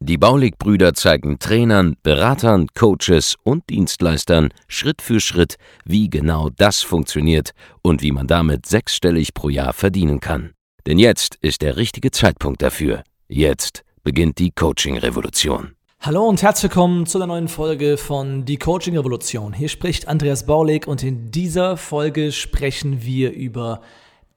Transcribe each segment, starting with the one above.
Die Baulig-Brüder zeigen Trainern, Beratern, Coaches und Dienstleistern Schritt für Schritt, wie genau das funktioniert und wie man damit sechsstellig pro Jahr verdienen kann. Denn jetzt ist der richtige Zeitpunkt dafür. Jetzt beginnt die Coaching-Revolution. Hallo und herzlich willkommen zu einer neuen Folge von Die Coaching Revolution. Hier spricht Andreas Baulig und in dieser Folge sprechen wir über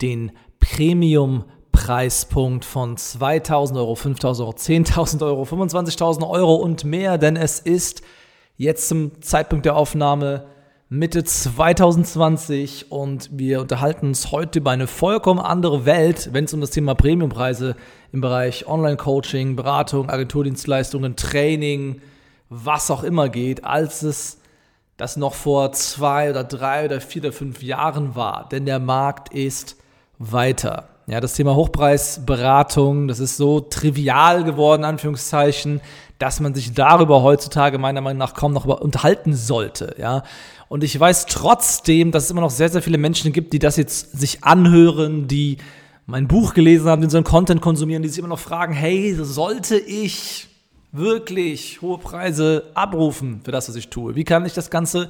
den Premium Preispunkt von 2000 Euro, 5000 Euro, 10.000 Euro, 25.000 Euro und mehr, denn es ist jetzt zum Zeitpunkt der Aufnahme Mitte 2020 und wir unterhalten uns heute über eine vollkommen andere Welt, wenn es um das Thema Premiumpreise im Bereich Online-Coaching, Beratung, Agenturdienstleistungen, Training, was auch immer geht, als es das noch vor zwei oder drei oder vier oder fünf Jahren war. Denn der Markt ist weiter. Ja, das Thema Hochpreisberatung, das ist so trivial geworden, Anführungszeichen, dass man sich darüber heutzutage meiner Meinung nach kaum noch unterhalten sollte. Ja, und ich weiß trotzdem, dass es immer noch sehr, sehr viele Menschen gibt, die das jetzt sich anhören, die mein Buch gelesen haben, die so einen Content konsumieren, die sich immer noch fragen, hey, sollte ich wirklich hohe Preise abrufen für das, was ich tue? Wie kann ich das Ganze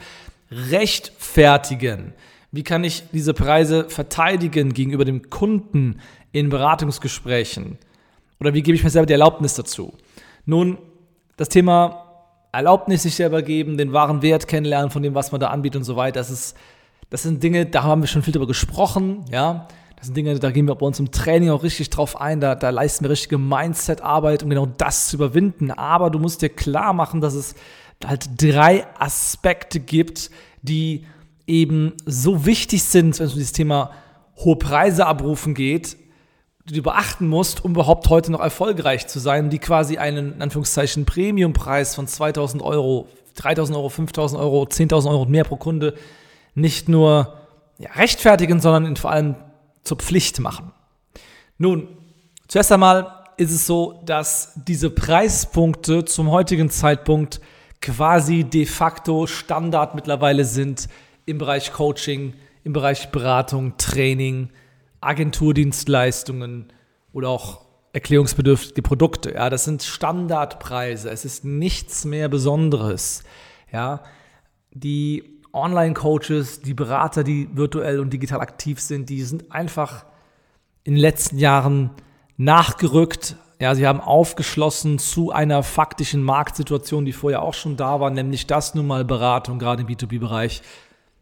rechtfertigen? Wie kann ich diese Preise verteidigen gegenüber dem Kunden in Beratungsgesprächen? Oder wie gebe ich mir selber die Erlaubnis dazu? Nun, das Thema Erlaubnis sich selber geben, den wahren Wert kennenlernen von dem, was man da anbietet und so weiter, das, ist, das sind Dinge, da haben wir schon viel drüber gesprochen, ja. Das sind Dinge, da gehen wir bei uns im Training auch richtig drauf ein, da, da leisten wir richtige Mindset-Arbeit, um genau das zu überwinden. Aber du musst dir klar machen, dass es halt drei Aspekte gibt, die eben so wichtig sind, wenn es um dieses Thema hohe Preise abrufen geht, die du beachten musst, um überhaupt heute noch erfolgreich zu sein, die quasi einen, in Anführungszeichen, Premiumpreis von 2000 Euro, 3000 Euro, 5000 Euro, 10.000 Euro und mehr pro Kunde nicht nur ja, rechtfertigen, sondern vor allem zur Pflicht machen. Nun, zuerst einmal ist es so, dass diese Preispunkte zum heutigen Zeitpunkt quasi de facto Standard mittlerweile sind im Bereich Coaching, im Bereich Beratung, Training, Agenturdienstleistungen oder auch erklärungsbedürftige Produkte. Ja, das sind Standardpreise. Es ist nichts mehr Besonderes. Ja, die Online-Coaches, die Berater, die virtuell und digital aktiv sind, die sind einfach in den letzten Jahren nachgerückt. Ja, sie haben aufgeschlossen zu einer faktischen Marktsituation, die vorher auch schon da war, nämlich dass nun mal Beratung gerade im B2B-Bereich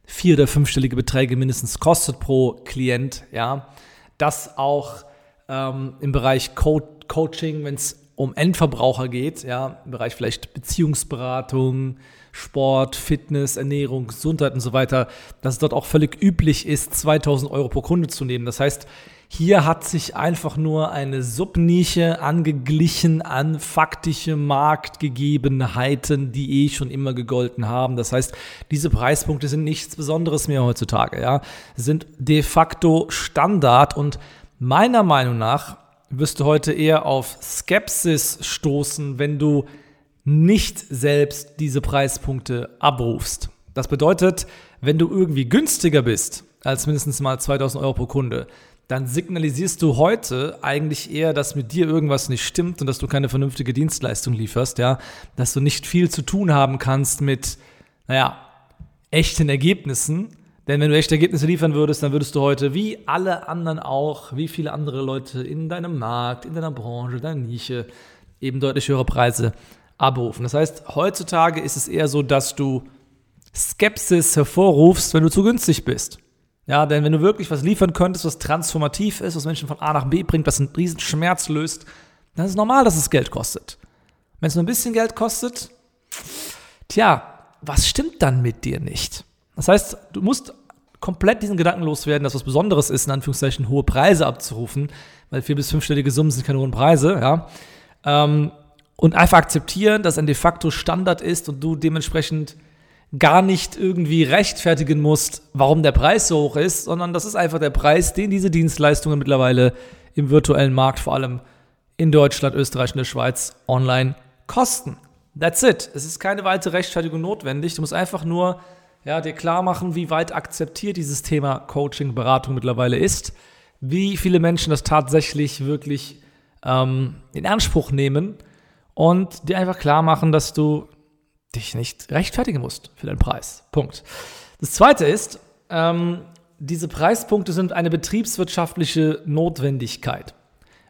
vier- oder fünfstellige Beträge mindestens kostet pro Klient, ja, das auch ähm, im Bereich Co Coaching, wenn es um Endverbraucher geht, ja, im Bereich vielleicht Beziehungsberatung, Sport, Fitness, Ernährung, Gesundheit und so weiter, dass es dort auch völlig üblich ist, 2000 Euro pro Kunde zu nehmen. Das heißt, hier hat sich einfach nur eine Subnische angeglichen an faktische Marktgegebenheiten, die eh schon immer gegolten haben. Das heißt, diese Preispunkte sind nichts Besonderes mehr heutzutage, ja. Sind de facto Standard und meiner Meinung nach wirst du heute eher auf Skepsis stoßen, wenn du nicht selbst diese Preispunkte abrufst. Das bedeutet, wenn du irgendwie günstiger bist als mindestens mal 2000 Euro pro Kunde, dann signalisierst du heute eigentlich eher, dass mit dir irgendwas nicht stimmt und dass du keine vernünftige Dienstleistung lieferst, ja, dass du nicht viel zu tun haben kannst mit, naja, echten Ergebnissen. Denn wenn du echte Ergebnisse liefern würdest, dann würdest du heute, wie alle anderen auch, wie viele andere Leute in deinem Markt, in deiner Branche, deiner Nische, eben deutlich höhere Preise abrufen. Das heißt, heutzutage ist es eher so, dass du Skepsis hervorrufst, wenn du zu günstig bist. Ja, denn wenn du wirklich was liefern könntest, was transformativ ist, was Menschen von A nach B bringt, was einen riesen Schmerz löst, dann ist es normal, dass es Geld kostet. Wenn es nur ein bisschen Geld kostet, tja, was stimmt dann mit dir nicht? Das heißt, du musst komplett diesen Gedanken loswerden, dass was Besonderes ist, in Anführungszeichen hohe Preise abzurufen, weil vier- bis fünfstellige Summen sind keine hohen Preise, ja. Ähm, und einfach akzeptieren, dass ein de facto Standard ist und du dementsprechend gar nicht irgendwie rechtfertigen musst, warum der Preis so hoch ist, sondern das ist einfach der Preis, den diese Dienstleistungen mittlerweile im virtuellen Markt, vor allem in Deutschland, Österreich und der Schweiz, online kosten. That's it. Es ist keine weitere Rechtfertigung notwendig. Du musst einfach nur ja, dir klar machen, wie weit akzeptiert dieses Thema Coaching, Beratung mittlerweile ist, wie viele Menschen das tatsächlich wirklich ähm, in Anspruch nehmen und dir einfach klar machen, dass du dich nicht rechtfertigen musst für deinen Preis. Punkt. Das zweite ist, ähm, diese Preispunkte sind eine betriebswirtschaftliche Notwendigkeit.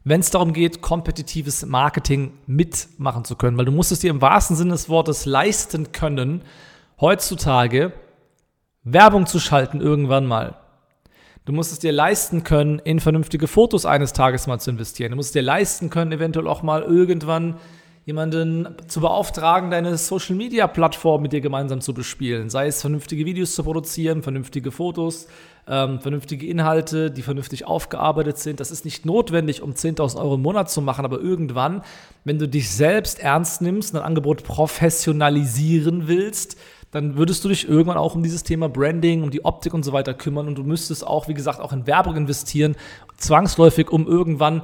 Wenn es darum geht, kompetitives Marketing mitmachen zu können, weil du musst es dir im wahrsten Sinne des Wortes leisten können, heutzutage Werbung zu schalten irgendwann mal. Du musst es dir leisten können, in vernünftige Fotos eines Tages mal zu investieren. Du musst es dir leisten können, eventuell auch mal irgendwann jemanden zu beauftragen, deine Social Media Plattform mit dir gemeinsam zu bespielen. Sei es vernünftige Videos zu produzieren, vernünftige Fotos, ähm, vernünftige Inhalte, die vernünftig aufgearbeitet sind. Das ist nicht notwendig, um 10.000 Euro im Monat zu machen, aber irgendwann, wenn du dich selbst ernst nimmst, ein Angebot professionalisieren willst, dann würdest du dich irgendwann auch um dieses Thema Branding, um die Optik und so weiter kümmern und du müsstest auch, wie gesagt, auch in Werbung investieren, zwangsläufig, um irgendwann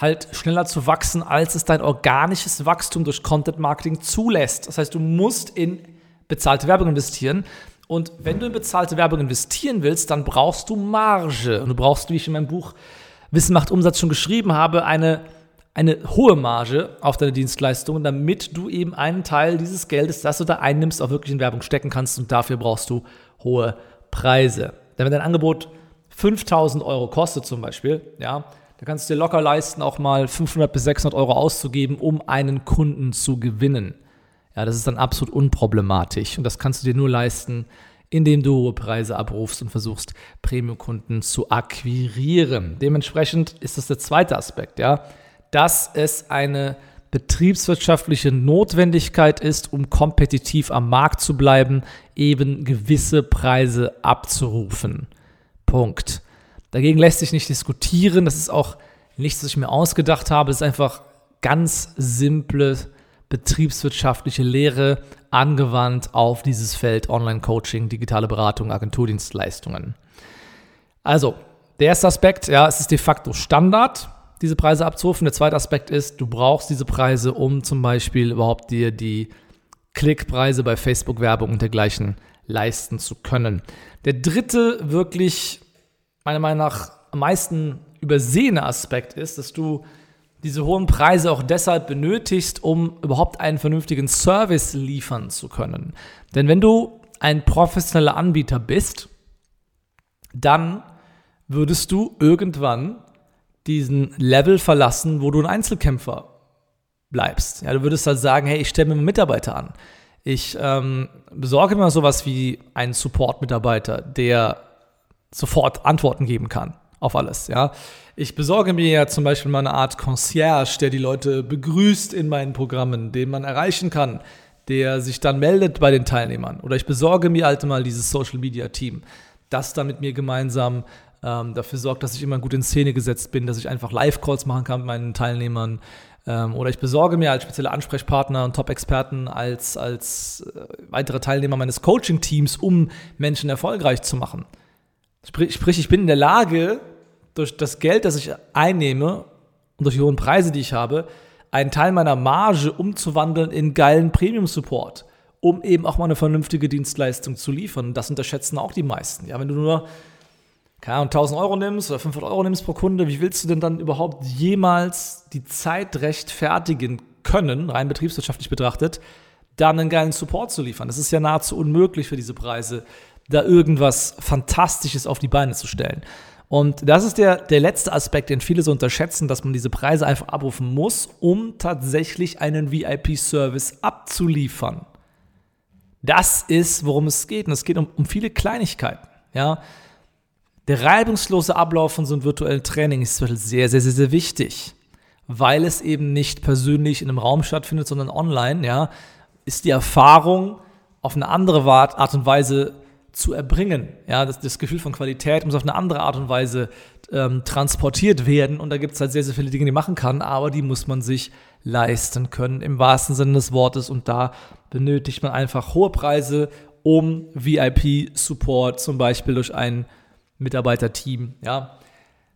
halt schneller zu wachsen, als es dein organisches Wachstum durch Content Marketing zulässt. Das heißt, du musst in bezahlte Werbung investieren. Und wenn du in bezahlte Werbung investieren willst, dann brauchst du Marge. Und du brauchst, wie ich in meinem Buch Wissen macht Umsatz schon geschrieben habe, eine eine hohe Marge auf deine Dienstleistungen, damit du eben einen Teil dieses Geldes, das du da einnimmst, auch wirklich in Werbung stecken kannst und dafür brauchst du hohe Preise. Denn wenn dein Angebot 5000 Euro kostet zum Beispiel, ja, da kannst du dir locker leisten, auch mal 500 bis 600 Euro auszugeben, um einen Kunden zu gewinnen. Ja, das ist dann absolut unproblematisch und das kannst du dir nur leisten, indem du hohe Preise abrufst und versuchst, Premium-Kunden zu akquirieren. Dementsprechend ist das der zweite Aspekt, ja dass es eine betriebswirtschaftliche Notwendigkeit ist, um kompetitiv am Markt zu bleiben, eben gewisse Preise abzurufen. Punkt. Dagegen lässt sich nicht diskutieren. Das ist auch nichts, was ich mir ausgedacht habe. Es ist einfach ganz simple betriebswirtschaftliche Lehre angewandt auf dieses Feld Online-Coaching, digitale Beratung, Agenturdienstleistungen. Also, der erste Aspekt, ja, es ist de facto Standard diese Preise abzurufen. Der zweite Aspekt ist, du brauchst diese Preise, um zum Beispiel überhaupt dir die Klickpreise bei Facebook-Werbung und dergleichen leisten zu können. Der dritte wirklich, meiner Meinung nach, am meisten übersehene Aspekt ist, dass du diese hohen Preise auch deshalb benötigst, um überhaupt einen vernünftigen Service liefern zu können. Denn wenn du ein professioneller Anbieter bist, dann würdest du irgendwann diesen Level verlassen, wo du ein Einzelkämpfer bleibst. Ja, du würdest halt sagen, hey, ich stelle mir einen Mitarbeiter an. Ich ähm, besorge mir sowas wie einen Support-Mitarbeiter, der sofort Antworten geben kann auf alles. Ja, ich besorge mir ja zum Beispiel mal eine Art Concierge, der die Leute begrüßt in meinen Programmen, den man erreichen kann, der sich dann meldet bei den Teilnehmern. Oder ich besorge mir halt mal dieses Social Media Team, das dann mit mir gemeinsam ähm, dafür sorgt, dass ich immer gut in Szene gesetzt bin, dass ich einfach Live-Calls machen kann mit meinen Teilnehmern. Ähm, oder ich besorge mir als spezielle Ansprechpartner und Top-Experten als, als äh, weitere Teilnehmer meines Coaching-Teams, um Menschen erfolgreich zu machen. Sprich, ich bin in der Lage, durch das Geld, das ich einnehme und durch die hohen Preise, die ich habe, einen Teil meiner Marge umzuwandeln in geilen Premium-Support, um eben auch mal eine vernünftige Dienstleistung zu liefern. Das unterschätzen auch die meisten. Ja, wenn du nur keine Ahnung, 1000 Euro nimmst oder 500 Euro nimmst pro Kunde, wie willst du denn dann überhaupt jemals die Zeit rechtfertigen können, rein betriebswirtschaftlich betrachtet, dann einen geilen Support zu liefern? Das ist ja nahezu unmöglich für diese Preise, da irgendwas Fantastisches auf die Beine zu stellen. Und das ist der, der letzte Aspekt, den viele so unterschätzen, dass man diese Preise einfach abrufen muss, um tatsächlich einen VIP-Service abzuliefern. Das ist, worum es geht. Und es geht um, um viele Kleinigkeiten. Ja, der reibungslose Ablauf von so einem virtuellen Training ist sehr, sehr, sehr, sehr wichtig, weil es eben nicht persönlich in einem Raum stattfindet, sondern online, ja, ist die Erfahrung auf eine andere Art und Weise zu erbringen. Ja, das, das Gefühl von Qualität muss auf eine andere Art und Weise ähm, transportiert werden und da gibt es halt sehr, sehr viele Dinge, die man machen kann, aber die muss man sich leisten können im wahrsten Sinne des Wortes und da benötigt man einfach hohe Preise um VIP-Support zum Beispiel durch ein Mitarbeiterteam ja,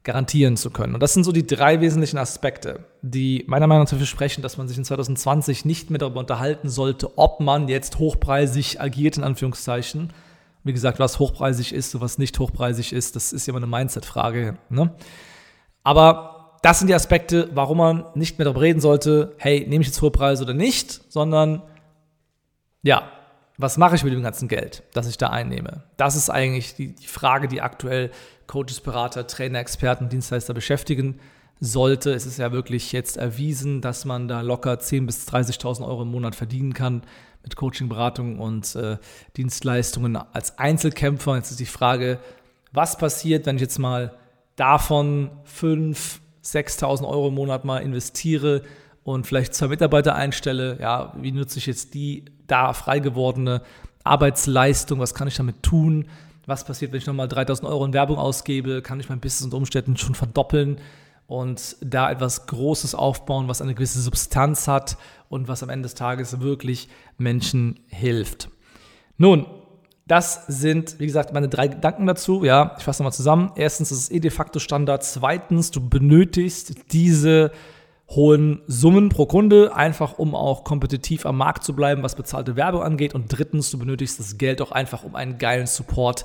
garantieren zu können. Und das sind so die drei wesentlichen Aspekte, die meiner Meinung nach dafür sprechen, dass man sich in 2020 nicht mehr darüber unterhalten sollte, ob man jetzt hochpreisig agiert, in Anführungszeichen. Wie gesagt, was hochpreisig ist und was nicht hochpreisig ist, das ist ja immer eine Mindset-Frage. Ne? Aber das sind die Aspekte, warum man nicht mehr darüber reden sollte, hey, nehme ich jetzt hohe Preise oder nicht, sondern ja, was mache ich mit dem ganzen Geld, das ich da einnehme? Das ist eigentlich die, die Frage, die aktuell Coaches, Berater, Trainer, Experten, Dienstleister beschäftigen sollte. Es ist ja wirklich jetzt erwiesen, dass man da locker 10.000 bis 30.000 Euro im Monat verdienen kann mit Coaching, Beratung und äh, Dienstleistungen als Einzelkämpfer. Jetzt ist die Frage, was passiert, wenn ich jetzt mal davon 5.000, 6.000 Euro im Monat mal investiere und vielleicht zwei Mitarbeiter einstelle? Ja, wie nutze ich jetzt die da frei gewordene Arbeitsleistung, was kann ich damit tun? Was passiert, wenn ich nochmal 3000 Euro in Werbung ausgebe? Kann ich mein Business unter Umständen schon verdoppeln und da etwas Großes aufbauen, was eine gewisse Substanz hat und was am Ende des Tages wirklich Menschen hilft? Nun, das sind, wie gesagt, meine drei Gedanken dazu. Ja, ich fasse nochmal zusammen. Erstens, es ist eh de facto Standard. Zweitens, du benötigst diese hohen Summen pro Kunde, einfach um auch kompetitiv am Markt zu bleiben, was bezahlte Werbung angeht. Und drittens, du benötigst das Geld auch einfach, um einen geilen Support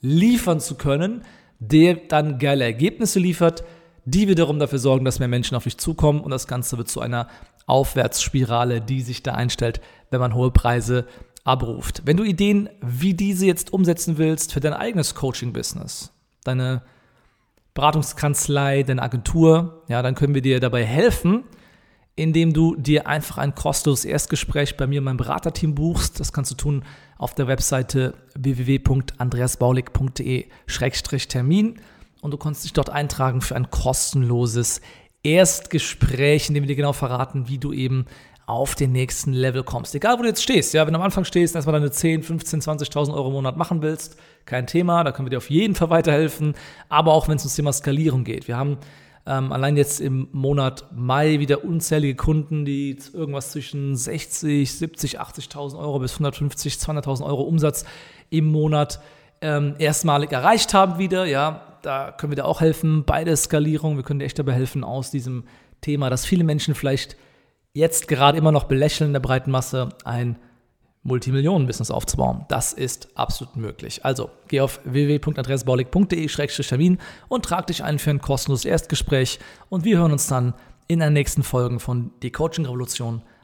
liefern zu können, der dann geile Ergebnisse liefert, die wiederum dafür sorgen, dass mehr Menschen auf dich zukommen und das Ganze wird zu einer Aufwärtsspirale, die sich da einstellt, wenn man hohe Preise abruft. Wenn du Ideen wie diese jetzt umsetzen willst für dein eigenes Coaching-Business, deine Beratungskanzlei, deine Agentur, ja, dann können wir dir dabei helfen, indem du dir einfach ein kostenloses Erstgespräch bei mir in meinem Beraterteam buchst. Das kannst du tun auf der Webseite www.andreasbaulig.de-termin und du kannst dich dort eintragen für ein kostenloses Erstgespräch, in dem wir dir genau verraten, wie du eben auf den nächsten Level kommst. Egal, wo du jetzt stehst. Ja, wenn du am Anfang stehst und erstmal deine 10, 15, 20.000 Euro im Monat machen willst, kein Thema, da können wir dir auf jeden Fall weiterhelfen. Aber auch wenn es ums Thema Skalierung geht. Wir haben ähm, allein jetzt im Monat Mai wieder unzählige Kunden, die irgendwas zwischen 60, 70, 80.000 Euro bis 150, 200.000 Euro Umsatz im Monat ähm, erstmalig erreicht haben wieder. Ja, da können wir dir auch helfen bei der Skalierung. Wir können dir echt dabei helfen aus diesem Thema, dass viele Menschen vielleicht jetzt gerade immer noch belächeln in der breiten Masse, ein Multimillionen-Business aufzubauen. Das ist absolut möglich. Also geh auf www.adressbaulig.de-termin und trag dich ein für ein kostenloses Erstgespräch und wir hören uns dann in den nächsten Folgen von Die Coaching Revolution.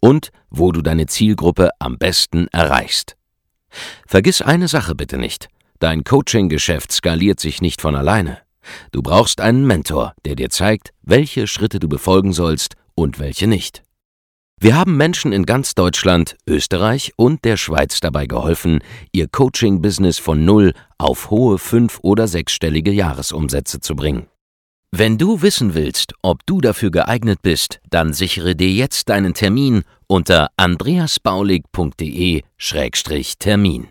und wo du deine Zielgruppe am besten erreichst. Vergiss eine Sache bitte nicht. Dein Coaching-Geschäft skaliert sich nicht von alleine. Du brauchst einen Mentor, der dir zeigt, welche Schritte du befolgen sollst und welche nicht. Wir haben Menschen in ganz Deutschland, Österreich und der Schweiz dabei geholfen, ihr Coaching-Business von null auf hohe fünf- oder sechsstellige Jahresumsätze zu bringen. Wenn du wissen willst, ob du dafür geeignet bist, dann sichere dir jetzt deinen Termin unter andreasbaulig.de-termin.